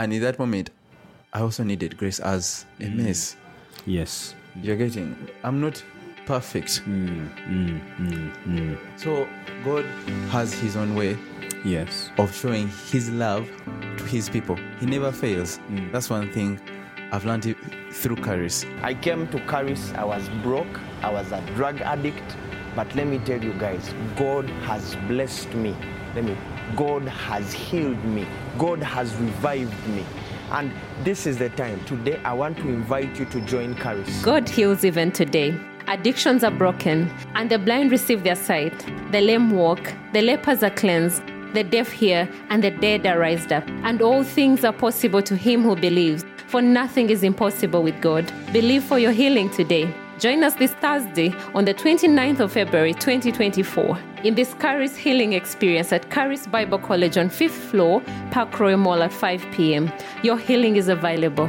And in that moment, I also needed grace as a mm. mess. Yes. You're getting, I'm not perfect. Mm, mm, so God has His own way Yes. of showing His love to His people. He never fails. That's one thing I've learned it through Charis. I came to Charis, I was broke, I was a drug addict, but let me tell you guys, God has blessed me. Let me, God has healed me. God has revived me. And this is the time. Today, I want to invite you to join Charis. God heals even today. Addictions are broken, and the blind receive their sight. The lame walk, the lepers are cleansed, the deaf hear, and the dead are raised up. And all things are possible to him who believes, for nothing is impossible with God. Believe for your healing today. Join us this Thursday on the 29th of February 2024 in this Charis Healing Experience at Charis Bible College on 5th floor, Park Royal Mall at 5 p.m. Your healing is available.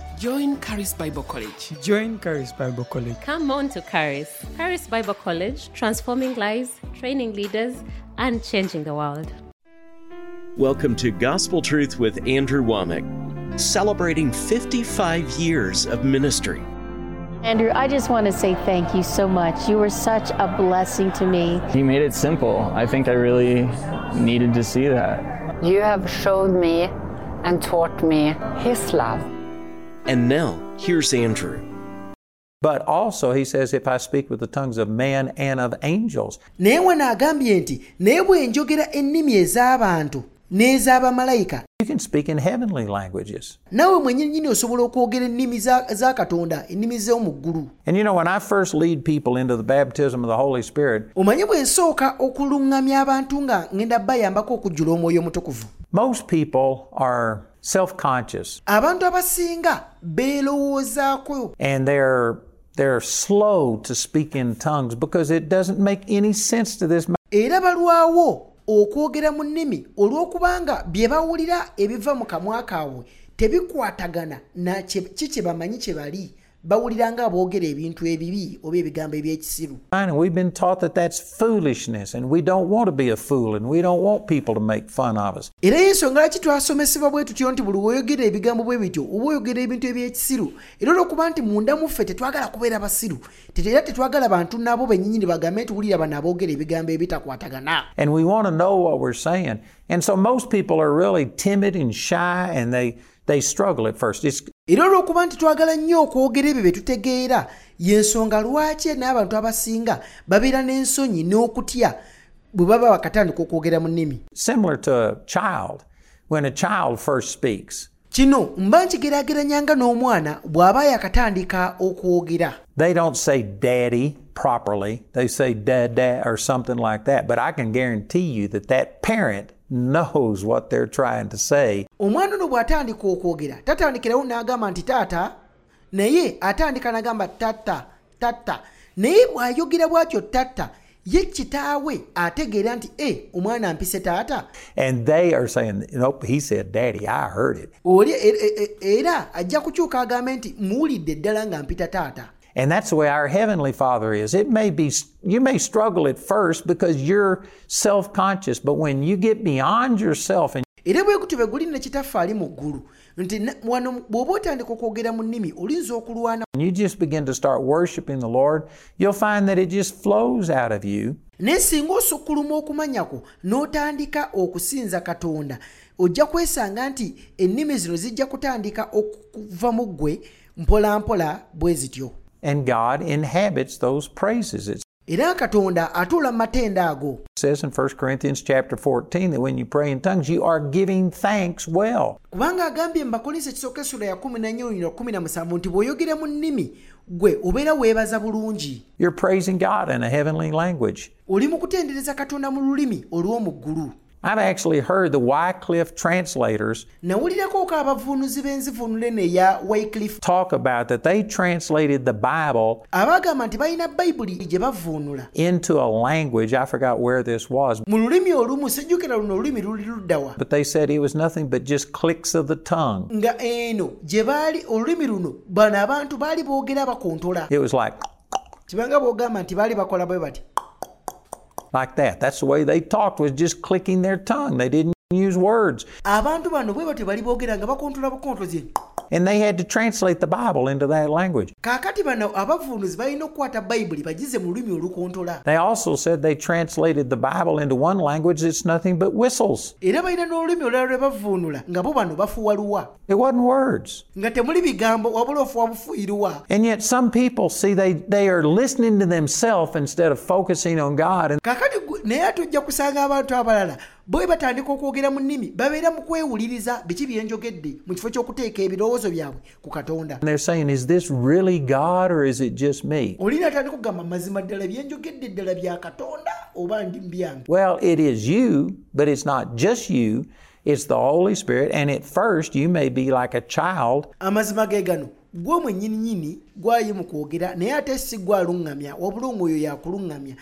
Join Charis Bible College. Join Charis Bible College. Come on to Charis. Charis Bible College, transforming lives, training leaders, and changing the world. Welcome to Gospel Truth with Andrew Wommack, celebrating 55 years of ministry. Andrew, I just want to say thank you so much. You were such a blessing to me. He made it simple. I think I really needed to see that. You have showed me and taught me His love. And now, here's Andrew. But also, he says, if I speak with the tongues of man and of angels. naye wano agambye nti naye bwe njogera ennimi ez'abantu n'ez'abamalayika You can speak in heavenly languages. naawe mwennyini osobola okwogera ennimi za za katonda ennimi z'omu ggulu And you know, when I first lead people into the baptism of the Holy Spirit, omanye bwe nsooka okuluŋŋamya abantu nga ŋŋenda bayambako okujjula omwoyo omutukuvu most people are self conscious abantu abasinga beerowoozaako and they're they're slow to speak in tongues because it doesn't make any sense to this era balwawo okwogera mu nnimi olw'okubanga bye bawulira ebiva mu kamwa kaabwe tebikwatagana na kye- kye bamanyi kye bali bawulira nga boogera ebintu ebibi oba ebigambo eby'ekisiru And we've been taught that that's foolishness, and we don't want to be a fool, and we don't want people to make fun of us. era y'ensonga laki twasomesebwa bwe tutyo nti buli weyogera ebigambo bwe bityo oba oyogera ebintu eby'ekisiru era olw'okuba nti munda muffe tetwagala kubeera basiru era tetwagala bantu nabo bennyini bagambe nti wulira bano aboogera ebigambo ebitakwatagana And we want to know what we're saying. And so most people are really timid and shy, and they, they struggle at first. It's, era olw'okuba nti twagala nnyo okwogera ebyo bye tutegeera y'ensonga lwaki n'abantu abasinga babeera n'ensonyi n'okutya bwe baba bakatandika okwogera mu nnimi similar to a child. When a child first speaks, kino mba nkigeraageranyanga n'omwana bw'aba yakatandika okwogera they don't say daddy properly. They say dada or something like that. But I can guarantee you that that parent knows what they're trying to say. omwana ono bw'atandika okwogera tatandikirawo n'agamba nti taata naye atandika n'agamba tatta tatta naye bw'ayogera bw'atyo tatta ye kitaawe ategeera nti e omwana ampise taata And they are saying, nope, he said daddy. I heard it. oli era ajja kukyuka agambe nti muwulidde ddala nga mpita taata And that's the way our Heavenly Father is. It may be, you may struggle at first because you're self conscious, but when you get beyond yourself and era bwe gutyo bwe guli ne kitaffe ali mu ggulu nti wano bw'oba otandika okwogera mu nnimi olinza okulwana you just begin to start worshiping the Lord, you'll find that it just flows out of you. naye singa osukkuluma okumanyako n'otandika okusinza katonda ojja kwesanga nti ennimi zino zijja kutandika okuva mu ggwe bwe zityo and God inhabits those praises. It era katonda atuula mu matenda ago says in 1 Corinthians chapter 14 that when you pray in tongues, you are giving thanks well. kubanga agambye ekisooka essula ya 14 nti bw'oyogera mu nnimi gwe obeera weebaza bulungi You're praising God in a heavenly language. oli mu kutendereza katonda mu lulimi olw'omu ggulu I've actually heard the Wycliffe translators nawulirako ko abavuunuzi b'enzivuunula eno eya wycliffe talk about that they translated the Bible abaagamba nti balina bayibuli gye bavuunula into a language. I forgot where this was, mu lulimi olumu sijjukira luno olulimi luli luddawa but they said it was nothing but just clicks of the tongue. nga eno gye baali olulimi luno bano abantu baali boogera bakontola It was like kibanga bw'ogamba nti baali bakola bwe bati like that. That's the way they talked was just clicking their tongue. They didn't use words. And they had to translate the Bible into that language. kaakati bano abavuunuzi balina okukwata bayibuli bagize mu lulimi olukontola They also said they translated the Bible into one language that's nothing but whistles. era balina n'olulimi olulala lwe bavuunula nga bo bano bafuwa luwa It wasn't words. nga temuli bigambo wabula ofuwa bufuyiruwa And yet some people see they, they are listening to themselves instead of focusing on God. And kaakati naye ate ojja kusanga abantu abalala bwe batandika okwogera mu nnimi babeera mu kwewuliriza biki byenjogedde mu kifo ky'okuteeka ebirowoozo byabwe ku katonda they're saying, is this really God or is it just me? oli natandika okugamba mazima ddala byenjogedde ddala bya katonda oba ndi mbyange Well, it is you, but it's not just you. It's the Holy Spirit. And at first, you may be like a child amazima ge gano gwe mwennyininyini gwayi mu kwogera naye ate si gwe aluŋŋamya wabula omwoyo yakuluŋŋamya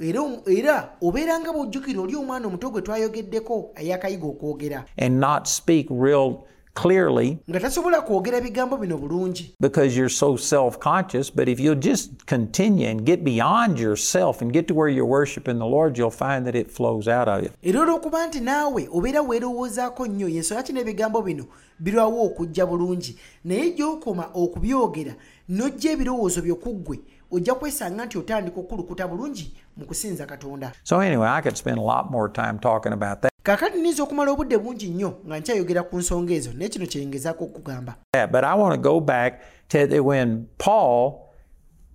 era um, era bw'ojjukira oli omwana omuto gwe twayogeddeko ayakayiga okwogera and not speak real clearly nga tasobola kwogera bigambo bino bulungi because you're so self conscious. But if you'll just continue and get beyond yourself and get to where you're worshiping the Lord, you'll find that it flows out of you. era olw'okuba nti naawe obeera weerowoozaako nnyo y'ensonga kino ebigambo bino birwawo okujja bulungi naye gy'okoma okubyogera n'ojja ebirowoozo byo ku ggwe ojja kwesanga nti otandika okulukuta bulungi mu kusinza katonda So, anyway, I could spend a lot more time talking about that. kaakati nniza okumala obudde bungi nnyo nga nkyayogera ku nsonga ezo naye kino kyeyingezaako okugamba But I want to go back to when Paul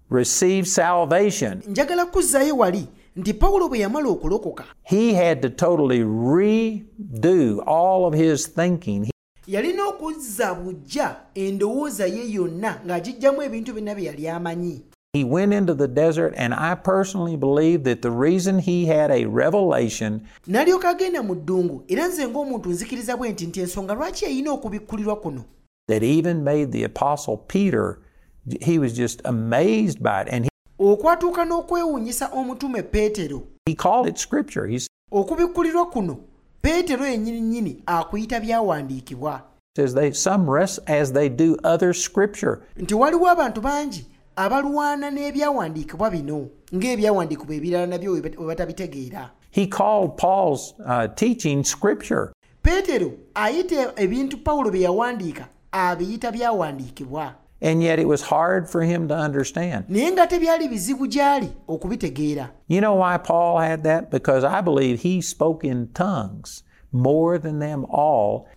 received salvation. njagala kuzzaayo wali nti pawulo bwe yamala okulokoka He had to totally redo all of his thinking. Yalina okuzza bujja endowooza ye yonna ng'agiggyamu ebintu byonna bye yali amanyi He went into the desert, and I personally believe that the reason he had a revelation n'alyoka agenda mu ddungu era nze ng'omuntu nzikiriza bwe nti nti ensonga lwaki yalina okubikkulirwa kuno that even made the Apostle Peter, he was just amazed by it. And he, okwatuuka n'okwewuunyisa omutume peetero he called it Scripture. He okubikkulirwa kuno peetero yennyini nnyini akuyita byawandiikibwa says they some rest as they do other Scripture. nti waliwo abantu bangi abalwana n'ebyawandiikibwa bino ng'ebyawandiikibwa ebirala nabyo we batabitegeera He called Paul's uh, teaching Scripture. peetero ayita ebintu pawulo bye yawandiika abiyita byawandiikibwa And yet it was hard for him to understand. naye nga tebyali bizibu gy'ali okubitegeera You know why Paul had that? Because I believe he spoke in tongues more than them all.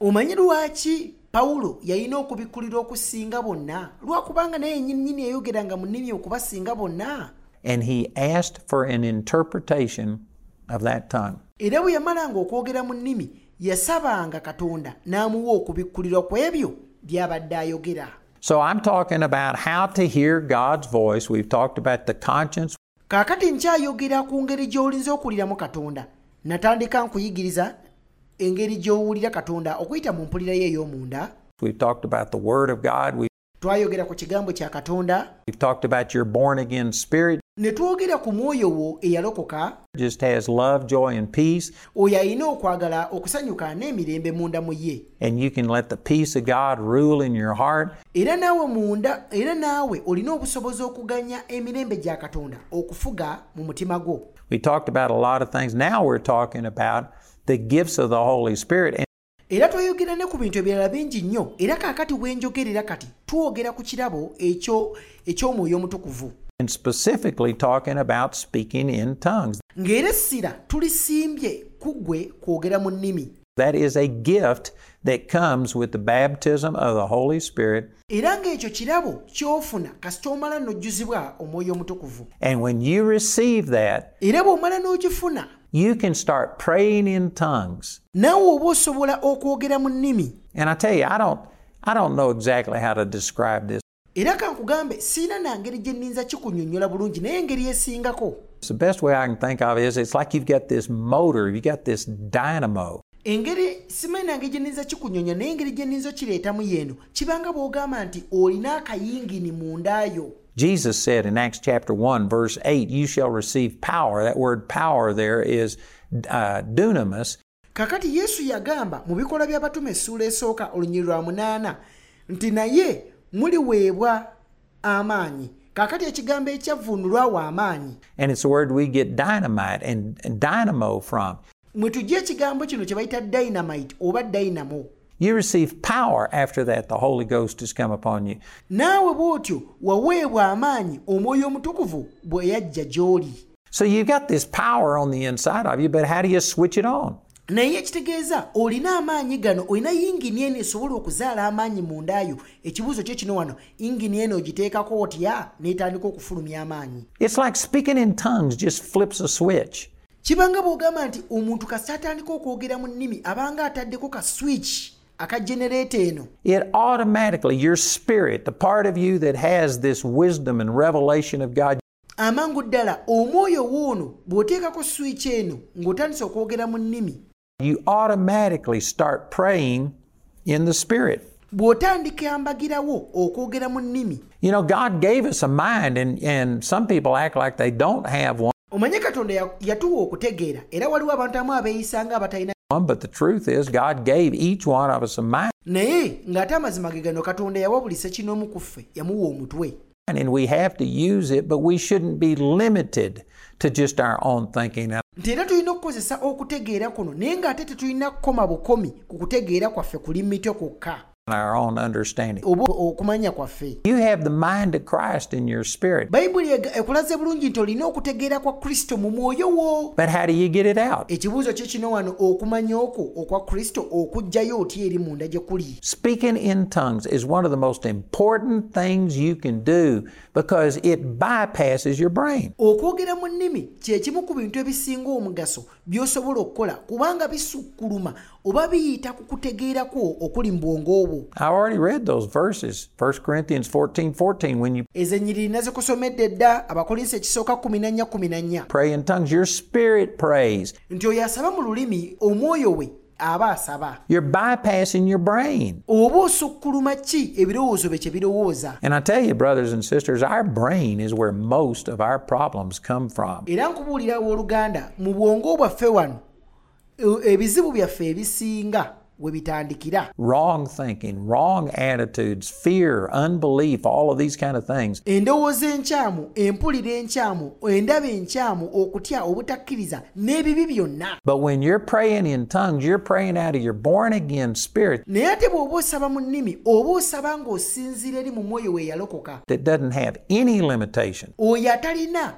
Pawulo yalina okubikkulira okusinga bonna lwakubanga naye yennyininyini yayogeranga mu nnimi okubasinga bonna And he asked for an interpretation of that tongue. era bwe yamalanga okwogera mu nnimi yasabanga katonda n'amuwa okubikkulirwa ku ebyo by'abadde ayogera So I'm talking about how to hear God's voice. We've talked about the conscience. kaakati nkyayogera ku ngeri gy'olinza okuwuliramu katonda natandika nkuyigiriza engeri gy'owulira katonda okuyita mu mpulira ye ey'omunda We've talked about the Word of God. We've, twayogera ku kigambo kya katonda talked about your born again spirit. ne twogera ku mwoyo wo eyalokoka Just has love, joy, and peace. oyo alina okwagala okusanyuka n'emirembe munda mu ye And you can let the peace of God rule in your heart. era naawe munda era naawe olina obusobozi okuganya emirembe gya katonda okufuga mu mutima gwo We talked about a lot of things. Now we're talking about the gifts of the Holy Spirit. And era twayogera ne ku bintu ebirala bingi nnyo era kaakati kati twogera ku kirabo eky'omwoyo omutukuvu and specifically talking about speaking in tongues. ng'era essira tulisimbye ku ggwe kwogera mu nnimi That is a gift that comes with the baptism of the Holy Spirit. era ng'ekyo kirabo ky'ofuna kasita omala n'ojjuzibwa omwoyo omutukuvu And when you receive that, era bw'omala n'ogifuna you can start praying in tongues. naawe oba osobola okwogera mu nnimi And I tell you, I don't, I don't know exactly how to describe this. era kankugambe siina na ngeri gye nninza kikunnyonnyola bulungi naye engeri esingako The best way I can think of is it's like you've got this motor, you've got this dynamo. engeri simanyi nange gye nninza naye engeri gye nninza yeeno kibanga bw'ogamba nti olina akayingini Jesus said in Acts chapter 1, verse 8, You shall receive power. That word power there is uh, dunamis. kakati yesu yagamba mu by'abatume essuula esooka olunyiri lwa munaana nti naye muliweebwa amaanyi kakati ekigambo ekyavvuunulwawo amaanyi And it's the word we get dynamite and, and dynamo from. mwe tujja ekigambo kino kye bayita dynamite oba dynamo You receive power after that. The Holy Ghost has come upon you. naawe bw'otyo waweebwa amaanyi omwoyo omutukuvu bwe yajja gy'oli So you've got this power on the inside of you, but how do you switch it on? naye ekitegeeza olina amaanyi gano olina yingini eno esobola okuzaala amaanyi mundaayo ekibuuzo kino wano yingini eno ogiteekako otya n'etandika okufulumya amaanyi It's like speaking in tongues just flips a switch. kibanga bw'ogamba nti omuntu kasita atandika okwogera mu nnimi abanga ataddeko ka switch eno It automatically, your spirit, the part of you that has this wisdom and revelation of God, amangu ddala omwoyo bw'oteekako switch eno ng'otandise okwogera mu nnimi you automatically start praying in the spirit. okwogera mu nnimi You know, God gave us a mind, and, and some people act like they don't have one. omanye katonda yatuwa okutegeera era waliwo abantu amu abeeyisa nga abatalina One, but the truth is, God gave each one of us a mind, naye ng'ate amazima ge gano katonda yawa buli sekinoomu ku ffe yamuwa omutwe. And we have to use it, but we shouldn't be limited to just our own thinking. nti era tulina okukozesa okutegeera kuno naye ng'ate tetulina kukoma bukomi ku kutegeera kwaffe kwokka our own understanding. okumanya kwaffe You have the mind of Christ in your spirit, bayibuli ekulaze bulungi nti olina okutegeera kwa kristo mu mwoyo wo but how do you get it out? ekibuuzo kye kino wano okumanya okwo okwa kristo okugjayo otya eri munda gye kuli Speaking in tongues is one of the most important things you can do because it bypasses your brain. okwogera mu nnimi kyekimu ku bintu ebisinga omugaso by'osobola okukola kubanga bisukkuluma oba biyita ku kutegeerakwo okuli mu bwongo bwo I already read those verses, 1 Corinthians 14 14. When you ezo ennyiriri nazikusomedde dda abakolinsi ekisooka 14 14 pray in tongues, your spirit prays. nti oyo asaba mu lulimi omwoyo we aba asaba You're bypassing your brain. oba osukkuluma ki ebirowoozo bye kye birowooza And I tell you, brothers and sisters, our brain is where most of our problems come from. era nkubuulira wooluganda mu bwongo bwaffe wano ebizibu byaffe ebisinga we bitandikira Wrong thinking, wrong attitudes, fear, unbelief, all of these kind of things. endowooza enkyamu empulira enkyamu endaba enkyamu okutya obutakkiriza n'ebibi byonna But when you're praying in tongues, you're praying out of your born again spirit naye ate bw'oba osaba mu nnimi oba osaba ng'osinziira eri mu mwoyo we yalokoka that doesn't have any limitation. oyo atalina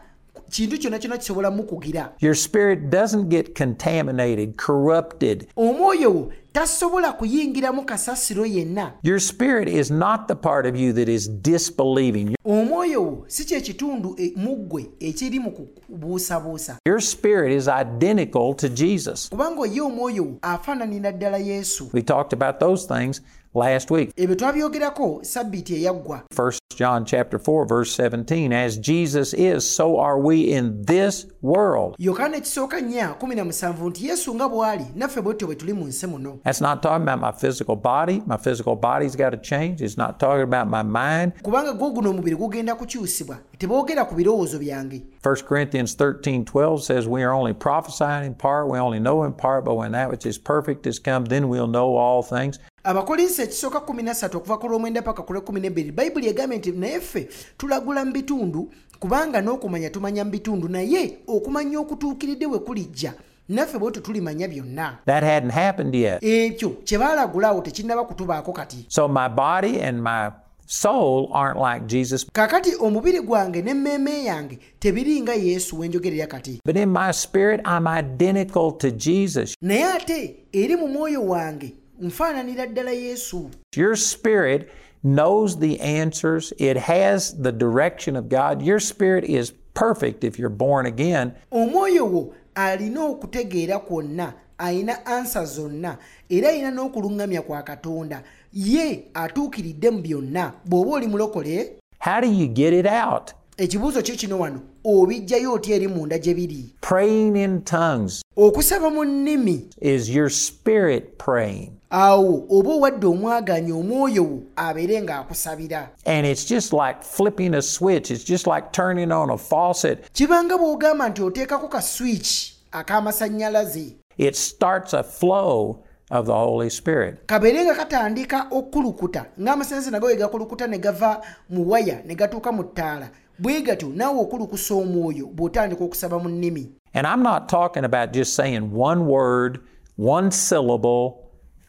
kintu kyonna kyonna kisobola mukugira Your spirit doesn't get contaminated, corrupted. omwoyo wo tasobola kuyingiramu kasasiro yenna Your spirit is not the part of you that is disbelieving. omwoyo wo si kye kitundu e- mu ggwe ekiri mu kubuusabuusa Your spirit is identical to Jesus. kubanga ye omwoyo wo afaananira ddala yesu We talked about those things last week. ebyo twabyogerako sabbiiti eyaggwa 1 John chapter 4 verse 17 as Jesus is so are we in this world. yokaana ekisooka nnya 17 nti yesu nga bw'ali naffe bwetyo bwe tuli mu nsi muno That's not talking about my physical body. My physical body's got to change. It's not talking about my mind. kubanga gwo guno omubiri gugenda kukyusibwa teboogera ku birowoozo byange 1 Corinthians 13 12 says, We are only prophesying in part, we only know in part, but when that which is perfect is come, then we'll know all things. Abakolinsi ekisooka 13 okuva ku lwomwenda paka ku lwekumi bayibuli egambye nti naye ffe tulagula mu bitundu kubanga n'okumanya tumanya mu bitundu naye okumanya okutuukiridde we kulijja. Naffe bwetyo tulimanya byonna. That hadn't happened yet. ekyo kye baalagulawo tekinnaba kutubaako kati. So my body and my soul aren't like Jesus, kaakati omubiri gwange n'emmeeme yange tebiri nga yesu wenjogerera kati. But in my spirit, I'm identical to Jesus. naye ate eri mu mwoyo wange nfaananira ddala yesu Your spirit knows the answers, it has the direction of God. Your spirit is perfect if you're born again. omwoyo wo alina okutegeera kwonna alina ansa zonna era alina n'okuluŋŋamya kwa katonda ye atuukiridde mu byonna bw'oba oli mulokole How do you get it out? ekibuuzo kyo kino wano obijjayo otya eri munda gye biri Praying in tongues okusaba mu nnimi is your spirit praying. Awo oba owadde omwaganya omwoyo wo abeere ng'akusabira. And it's just like flipping a switch, it's just like turning on a faucet. kibanga bw'ogamba nti oteekako ka switch ak'amasannyalaze. It starts a flow of the Holy Spirit. kabeere nga katandika okukulukuta ng'amasannyalaze nago bwe gakulukuta ne gava mu waya ne gatuuka mu ttaala. Bwe gatyo naawe okulukusa omwoyo bw'otandika okusaba mu nnimi. And I'm not talking about just saying one word, one syllable,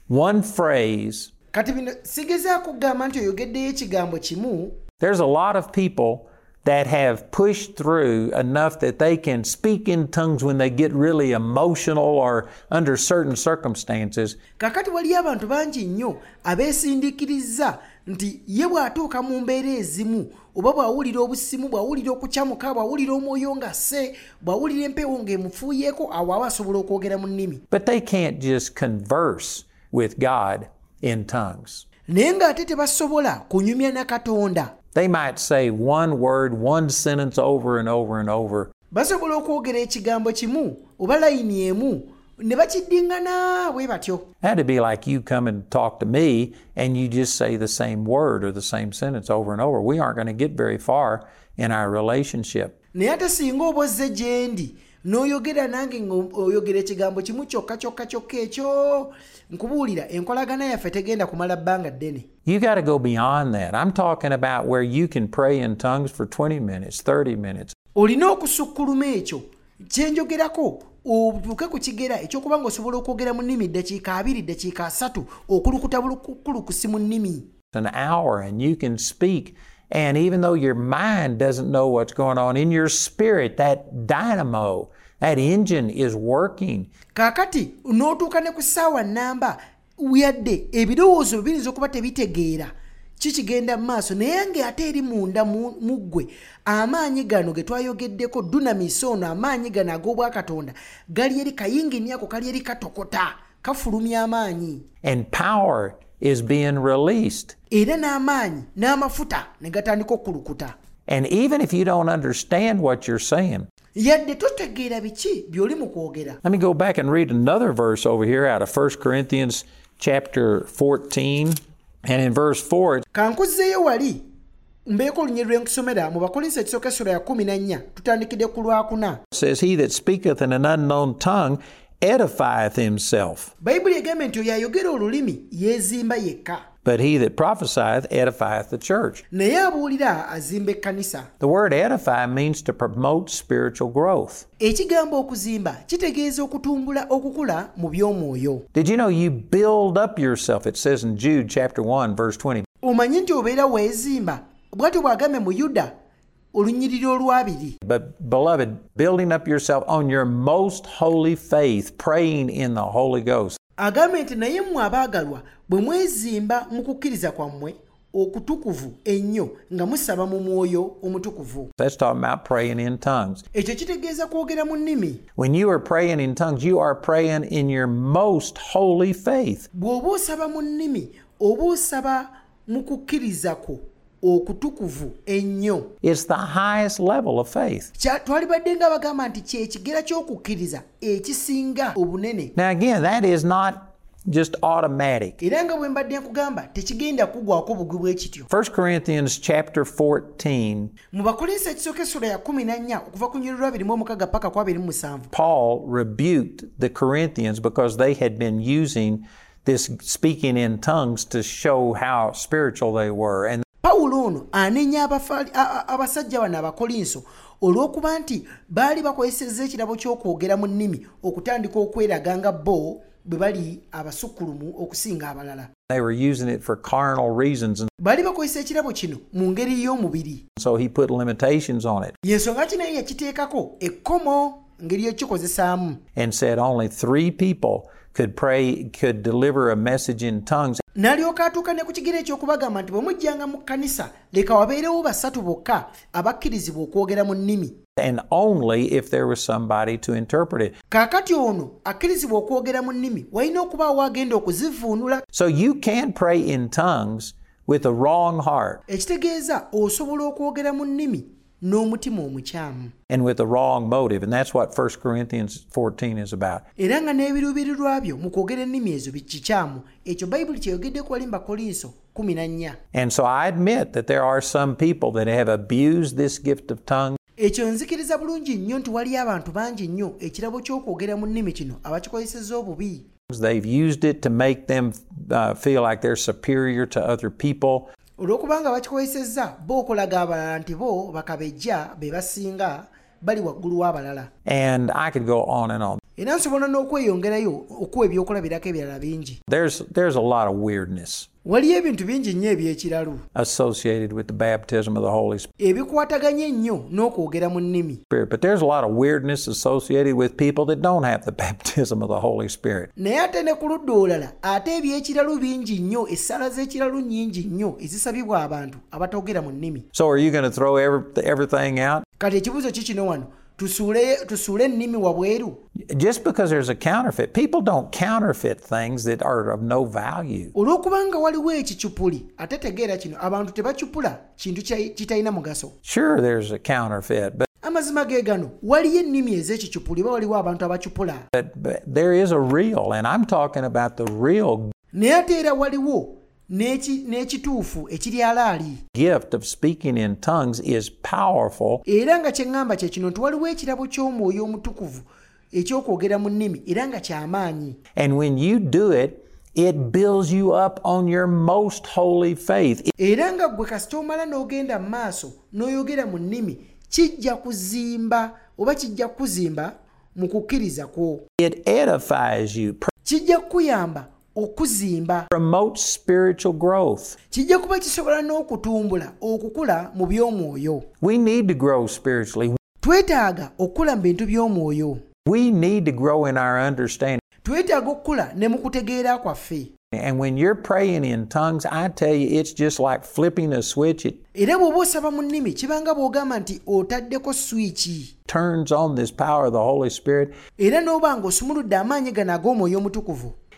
one phrase. kati bino sigezaako kugamba nti oyogeddeyo ekigambo kimu There's a lot of people that have pushed through enough that they can speak in tongues when they get really emotional or under certain circumstances. kakati waliyo abantu bangi nnyo abeesindiikiriza nti ye bw'atuuka mu mbeera ezimu oba bw'awulira obusimu bw'awulira okukyamuka bw'awulira omwoyo nga se bw'awulira empewo ng'emufuuyeeko awo aba asobola okwogera mu nnimi But they can't just converse with God in tongues. naye ng'ate tebasobola kunyumya na katonda They might say one word, one sentence over and over and over, basobola okwogera ekigambo kimu oba layini emu ne bwe batyo That'd be like you come and talk to me and you just say the same word or the same sentence over and over. We aren't going to get very far in our relationship. naye ate singa oba ozze gye ndi n'oyogera nange ng'oyogera ekigambo kimu kyokka kyokka kyokka ekyo nkubuulira enkolagana yaffe tegenda kumala bbanga ddene You got to go beyond that. I'm talking about where you can pray in tongues for 20 minutes, 30 minutes. olina okusukkuluma ekyo kyenjogerako otuuke ku kigera ekyokuba ng'osobola okwogera mu nnimi ddakiika abiri ddakiika asatu okulukuta bulukulukusi mu nnimi an hour and you can speak. And even though your mind doesn't know what's going on, in your spirit, that dynamo, that engine is working. kaakati n'otuuka ne ku ssaawa nnamba yadde ebirowoozo biyinza okuba tebitegeera kikigenda mu maaso naye ng'ate eri munda mu mu ggwe amaanyi gano ge twayogeddeko dunamis ono amaanyi gano ag'obwakatonda gali eri kayingini ako kali eri katokota kafulumya amaanyi And power is being released. era n'amaanyi n'amafuta ne gatandika okukulukuta And even if you don't understand what you're saying, yadde totegeera biki by'oli mu kwogera let me go back and read another verse over here out of 1 Corinthians chapter 14. And in verse 4, it kankuzzeeyo wali mbeeko olunyi lwenkusomera mu bakolinso ekisooka essula ya 14 tutandikidde ku lwakuna says, He that speaketh in an unknown tongue edifieth himself, bayibuli egambye nti oyo ayogera olulimi yeezimba yekka but he that prophesieth edifieth the church. naye abuulira azimba ekkanisa The word edify means to promote spiritual growth. ekigambo okuzimba kitegeeza okutumbula okukula mu by'omwoyo Did you know you build up yourself? It says in Jude chapter 1, verse 20. omanyi nti obeera weezimba bw'atyo bw'agambe mu yuda olunyiriri olwabiri But, beloved, building up yourself on your most holy faith, praying in the Holy Ghost. agambe nti naye mmwe abaagalwa bwe mwezimba mu kukkiriza kwammwe okutukuvu ennyo nga musaba mu mwoyo omutukuvu That's talking about praying in tongues. ekyo kitegeeza kwogera mu nnimi When you are praying in tongues, you are praying in your most holy faith. bw'oba osaba mu nnimi oba osaba mu kukkiriza kwo okutukuvu ennyo It's the highest level of faith. Kya- twalibadde nga bagamba nti kyekigera ky'okukkiriza ekisinga obunene Now, again, that is not just automatic. era nga bwe mbadde nkugamba tekigenda kugwako bugwi bwe kityo 1 Corinthians chapter 14, mu bakolinsa ekisooka essula ya 14 okuva ku nyiri 26 paka ku 27 Paul rebuked the Corinthians because they had been using this speaking in tongues to show how spiritual they were. And pawulo ono anenya abasajja bano abakolinso olw'okuba nti baali bakozesezza ekirabo ky'okwogera mu nnimi okutandika okweraga nga bo bwe bali abasukkulumu okusinga abalala they were using it for carnal reasons. Baali bakozesa ekirabo kino mu ngeri y'omubiri so he put limitations on it. y'ensonga ki naye yakiteekako ekkomo ngeri yokikozesaamu and said only three people could pray, could deliver a message in tongues. n'alyoka atuuka ne ku kigero eky'okubagamba nti bwe mujjanga mu kkanisa leka wabeerewo basatu bokka abakkirizibwa okwogera mu nnimi And only if there was somebody to interpret it. kaakati ono akkirizibwa okwogera mu nnimi walina okubaawo agenda okuzivuunula So you can pray in tongues with a wrong heart ekitegeeza osobola okwogera mu nnimi n'omutima omukyamu and with a wrong motive. And that's what 1 Corinthians 14 is about. era nga n'ebiruubirirwa byo mu kwogera ennimi ezo kikyamu ekyo bayibuli kyeyogedde ku wali mu bakolinso And so I admit that there are some people that have abused this gift of tongues. ekyo nzikiriza bulungi nnyo nti waliyo abantu bangi nnyo ekirabo ky'okwogera mu nnimi kino abakikozesezza obubi They've used it to make them uh, feel like they're superior to other people. Olw'okubanga bakikozesezza bo okulaga abalala nti bo bakabejja be basinga bali waggulu w'abalala And I could go on and on. era nsobola n'okweyongerayo okuwa ebyokulabirako ebirala bingi There's, there's a lot of weirdness waliyo ebintu bingi nnyo eby'ekiralu associated with the baptism of the Holy ebikwataganye ennyo n'okwogera mu nnimi Spirit, but there's a lot of weirdness associated with people that don't have the baptism of the Holy Spirit. naye ate ne ku ludda olala ate eby'ekiralu bingi nnyo essala z'ekiralu nnyingi nnyo ezisabibwa abantu abatogera mu nnimi So are you going to throw every, everything out? kati ekibuuzo kikino wano tusuule ennimi wabweru Just because there's a counterfeit, people don't counterfeit things that are of no value. olw'okubanga waliwo ekicupuli ate tegeera kino abantu tebacupula kintu kitalina mugaso. Sure, there's a counterfeit, but, amazima ge gano waliyo ennimi ez'ekicupuli oba waliwo abantu abacupula. there is a real, and I'm talking about the real naye ate era waliwo n'ekituufu ekiri alaali gift of speaking in tongues is powerful. era nga kye ŋŋamba kye kino nti waliwo ekirabo ky'omwoyo omutukuvu ekyokwogera mu nnimi era nga ky'amaanyi And when you do it, it builds you up on your most holy faith. era nga ggwe kasita omala n'ogenda mu maaso n'oyogera mu nnimi kijja kuzimba oba kijja kukuzimba mu kukkiriza kwo kijja kukuyamba okuzimba promotes spiritual growth. kijja kuba kisobola n'okutumbula okukula mu by'omwoyo We need to grow spiritually. twetaaga okukula mu bintu by'omwoyo We need to grow in our understanding. twetaaga okukula ne mu kutegeera kwaffe And when you're praying in tongues, I tell you, it's just like flipping a switch. It era bw'oba osaba mu nnimi kibanga bw'ogamba nti otaddeko swiiki turns on this power of the Holy Spirit,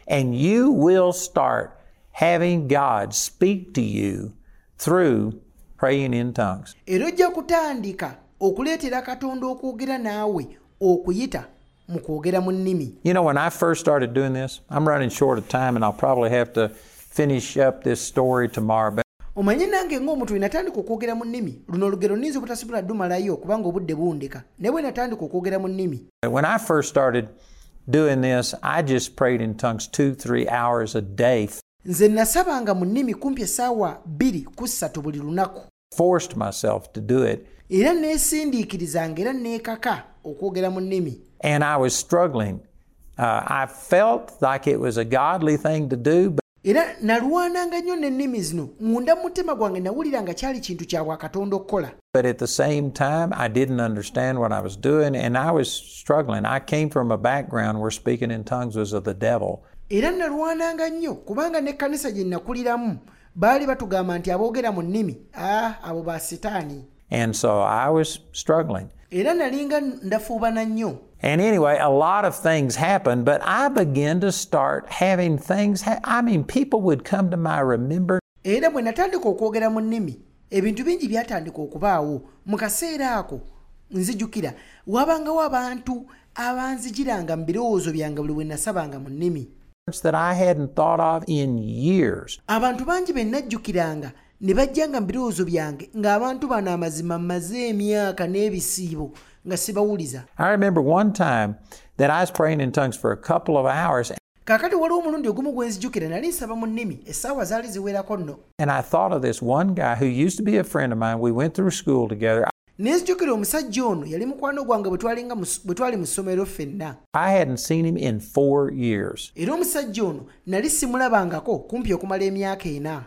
era n'oba ng'osumuludde amaanyi gano ag'omwoyo omutukuvu and you will start having God speak to you through praying in tongues. era ojja kutandika okuleetera katonda okwogera naawe okuyita mu kwogera mu nnimi You know, when I first started doing this, I'm running short of time, and I'll probably have to finish up this story tomorrow. But omanye nange ng'omuntu we natandika okwogera mu nnimi luno olugero nninza obutasobola ddumalayo kubanga obudde bundeka naye bwe natandika okwogera mu nnimi when I first started doing this, I just prayed in tongues two, three hours a day, nze nasabanga mu nnimi kumpi essaawa bbiri ku ssatu buli lunaku. Forced myself to do it. era neesindiikirizanga era neekaka okwogera mu nnimi. And I was struggling. Uh, I felt like it was a godly thing to do, but era nalwananga nnyo n'ennimi zino. Munda mu mutima gwange nawulira nga kyali kintu kya bwakatonda okukola but at the same time, I didn't understand what I was doing, and I was struggling. I came from a background where speaking in tongues was of the devil. era nalwananga nnyo kubanga n'ekkanisa gye nakuliramu baali batugamba nti aboogera mu nnimi ah abo ba sitaani And so I was struggling. era nalinga ndafuubana nnyo And anyway, a lot of things happened, but I began to start having things. Ha- I mean, people would come to my remember era bwe natandika okwogera mu nnimi ebintu bingi byatandika okubaawo mu kaseera ako. Nzijukira wabangawo abantu abanzijiranga mu birowoozo byange buli bwe nasabanga mu nnimi? That I hadn't thought of in years. abantu bangi be najjukiranga ne bajjanga mu birowoozo byange ng'abantu bano amazima mmaze emyaka n'ebisiibo nga sibawuliza. I remember one time that I was praying in tongues for a couple of hours, kaakati waliwo omulundi ogumu gwe nzijukira nali nsaba mu nnimi essaawa zaali ziwerako nno. And I thought of this one guy who used to be a friend of mine. We went through school together. ne nzijukira omusajja ono yali mukwano gwange bwe twali mu ssomero ffenna. Era omusajja ono nali simulabangako kumpi okumala emyaka ena.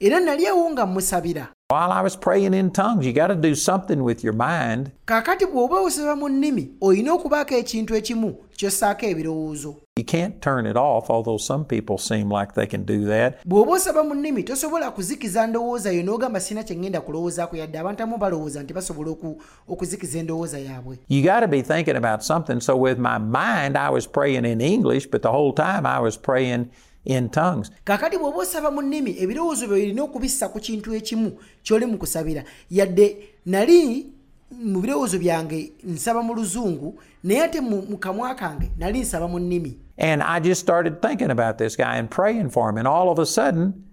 Era nali awo nga mmusabira While I was praying in tongues, you got to do something with your mind. kaakati bw'oba osaba mu nnimi olina okubaako ekintu ekimu ky'ossaako ebirowoozo You can't turn it off, although some people seem like they can do that. bw'oba osaba mu nnimi tosobola kuzikiza ndowooza yo n'ogamba sina kye ŋŋenda kulowoozaako yadde abantu amu balowooza nti basobola oku- okuzikiza endowooza yaabwe You got to be thinking about something. So with my mind, I was praying in English, but the whole time I was praying in tongues. kaakati bw'oba osaba mu nnimi ebirowoozo byo olina okubissa ku kintu ekimu ky'oli mu kusabira yadde nali mu birowoozo byange nsaba mu luzungu naye ate mu kamwa kange nali nsaba mu nnimi And I just started thinking about this guy and praying for him. And all of a sudden,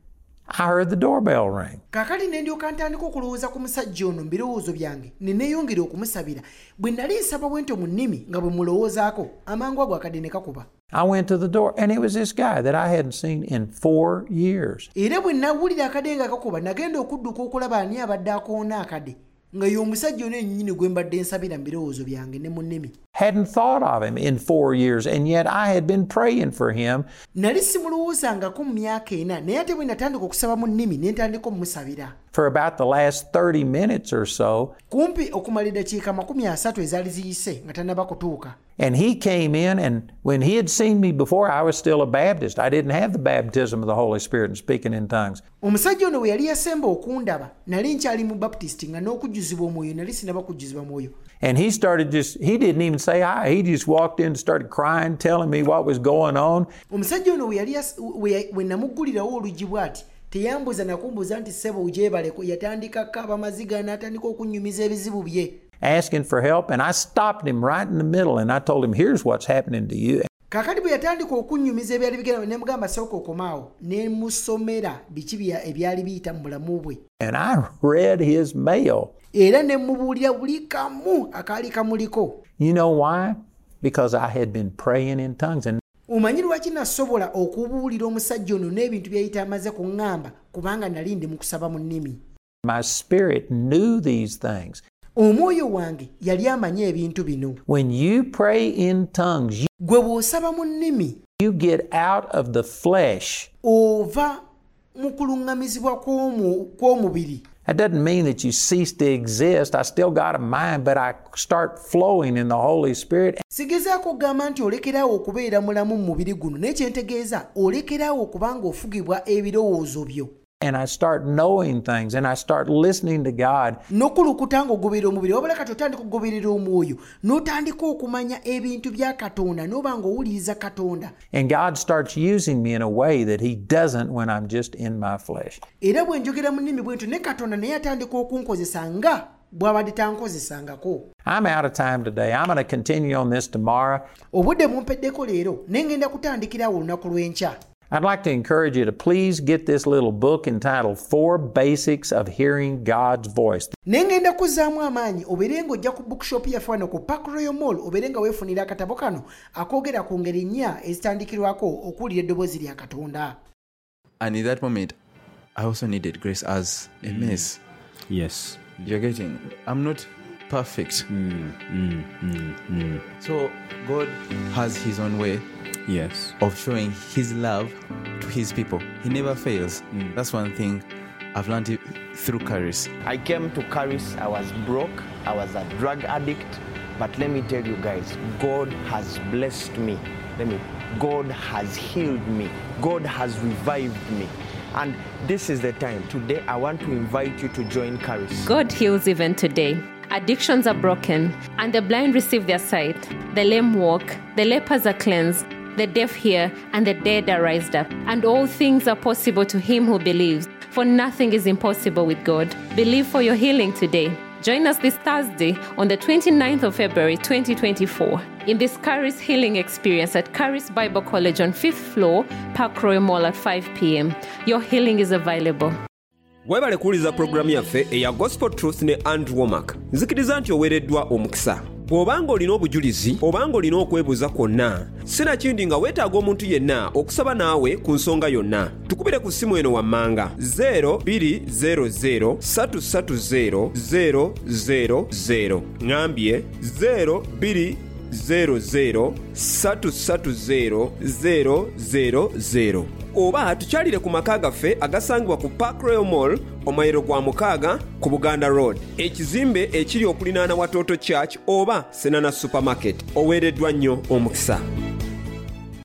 I heard the doorbell ring. kaakati ne ndyoka ntandika okulowooza ku musajja ono mu birowoozo byange ne neeyongera okumusabira bwe nali nsaba bwento mu nnimi nga bwe mulowoozaako amangu ago akadde ne kakuba I went to the door, and it was this guy that I hadn't seen in four years. era bwe nawulira akadde nga kakuba nagenda okudduka okulaba ani abadde akoona akadde nga ye ono ennyini gwe mbadde nsabira mu birowoozo byange ne mu nnimi Hadn't thought of him in four years, and yet I had been praying for him. nali simulowoozangako mu myaka ena naye ate bwe natandika okusaba mu nnimi ne ntandika omumusabira For about the last 30 minutes or so, kumpi okumala eddakiika makumi asatu ezaali ziyise nga tannaba kutuuka and he came in, and when he had seen me before, I was still a Baptist. I didn't have the baptism of the Holy Spirit and speaking in tongues. omusajja ono bwe yali yasemba okundaba nali nkyali mu baputisiti nga n'okujjuzibwa omwoyo nali sinaba kujjuzibwa mwoyo And he started just, he didn't even say hi. He just walked in and started crying, telling me what was going on. omusajja ono bwe yali yas- we- we namuggulirawo oluggi bw'ati nti ssebo yatandika kaba maziga n'atandika ebizibu bye asking for help, and I stopped him right in the middle and I told him, Here's what's happening to you. kaakati bwe yatandika ebyali bigenda ne mugamba sooka okomaawo ne musomera biki ebyali biyita mu bulamu bwe And I read his mail. era ne mubuulira buli kamu akaali kamuliko You know why? Because I had been praying in tongues. And omanyi lwaki nasobola okubuulira omusajja ono n'ebintu byayita amaze kuŋŋamba kubanga nali ndi mu kusaba mu nnimi my spirit knew these things. omwoyo wange yali amanyi ebintu bino When you pray in tongues, you, gwe bw'osaba mu nnimi you get out of the flesh. ova mu kuluŋŋamizibwa kw'omu- kw'omubiri That doesn't mean that you cease to exist. I still got a mind, but I start flowing in the Holy Spirit. sigezaako nti okubeera mulamu mu mubiri guno naye ebirowoozo byo And I start knowing things and I start listening to God. n'okulukuta ng'ogoberera omubiri wabula kati otandika okugoberera omwoyo n'otandika okumanya ebintu bya katonda n'oba ng'owuliriza katonda And God starts using me in a way that He doesn't when I'm just in my flesh. era bwe njogera mu nnimi bwentyo ne katonda naye atandika okunkozesa nga bw'abadde tankozesangako I'm out of time today. I'm going to continue on this tomorrow. obudde bumpeddeko leero ne ngenda kutandikirawo olunaku lw'enkya I'd like to encourage you to please get this little book entitled Four Basics of Hearing God's Voice. ne ngenda kuzzaamu amaanyi obeere ng'ojja ku bookshop yaffe wano ku park royal mall obeere nga weefunira akatabo kano akoogera ku ngeri nnya ezitandikirwako okuwulira eddoboozi lya katonda And in that moment, I also needed grace as a mm. mess. Yes. You're getting, I'm not perfect. Mm, mm, so God has His own way Yes. of showing His love to His people. He never fails. Mm. That's one thing I've learned it through Charis. I came to Charis, I was broke, I was a drug addict, but let me tell you guys, God has blessed me. Let me, God has healed me. God has revived me. And this is the time. Today, I want to invite you to join Charis. God heals even today. Addictions are broken, and the blind receive their sight. The lame walk, the lepers are cleansed, the deaf hear, and the dead are raised up. And all things are possible to him who believes, for nothing is impossible with God. Believe for your healing today. Join us this Thursday on the 29th of February 2024 in this Charis Healing Experience at Charis Bible College on 5th floor, Park Royal Mall at 5 p.m. Your healing is available. weebale kuwuliza pulogulaamu yaffe eya gospel truth ne andrew wommack nzikiriza nti oweereddwa omukisa bw'obanga olina obujulizi obanga olina okwebuuza kwonna sinakindi nga weetaaga omuntu yenna okusaba naawe ku nsonga yonna. Tukubire ku ssimu eno wammanga 0200 330 000 ŋambye 0200 330 000 oba tukyalire ku maka gaffe agasangibwa ku park royal mall omayiro gwa mukaaga ku buganda road. Ekizimbe ekiri okulinaana watoto church oba senana supermarket oweereddwa nnyo omukisa